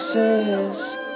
pieces.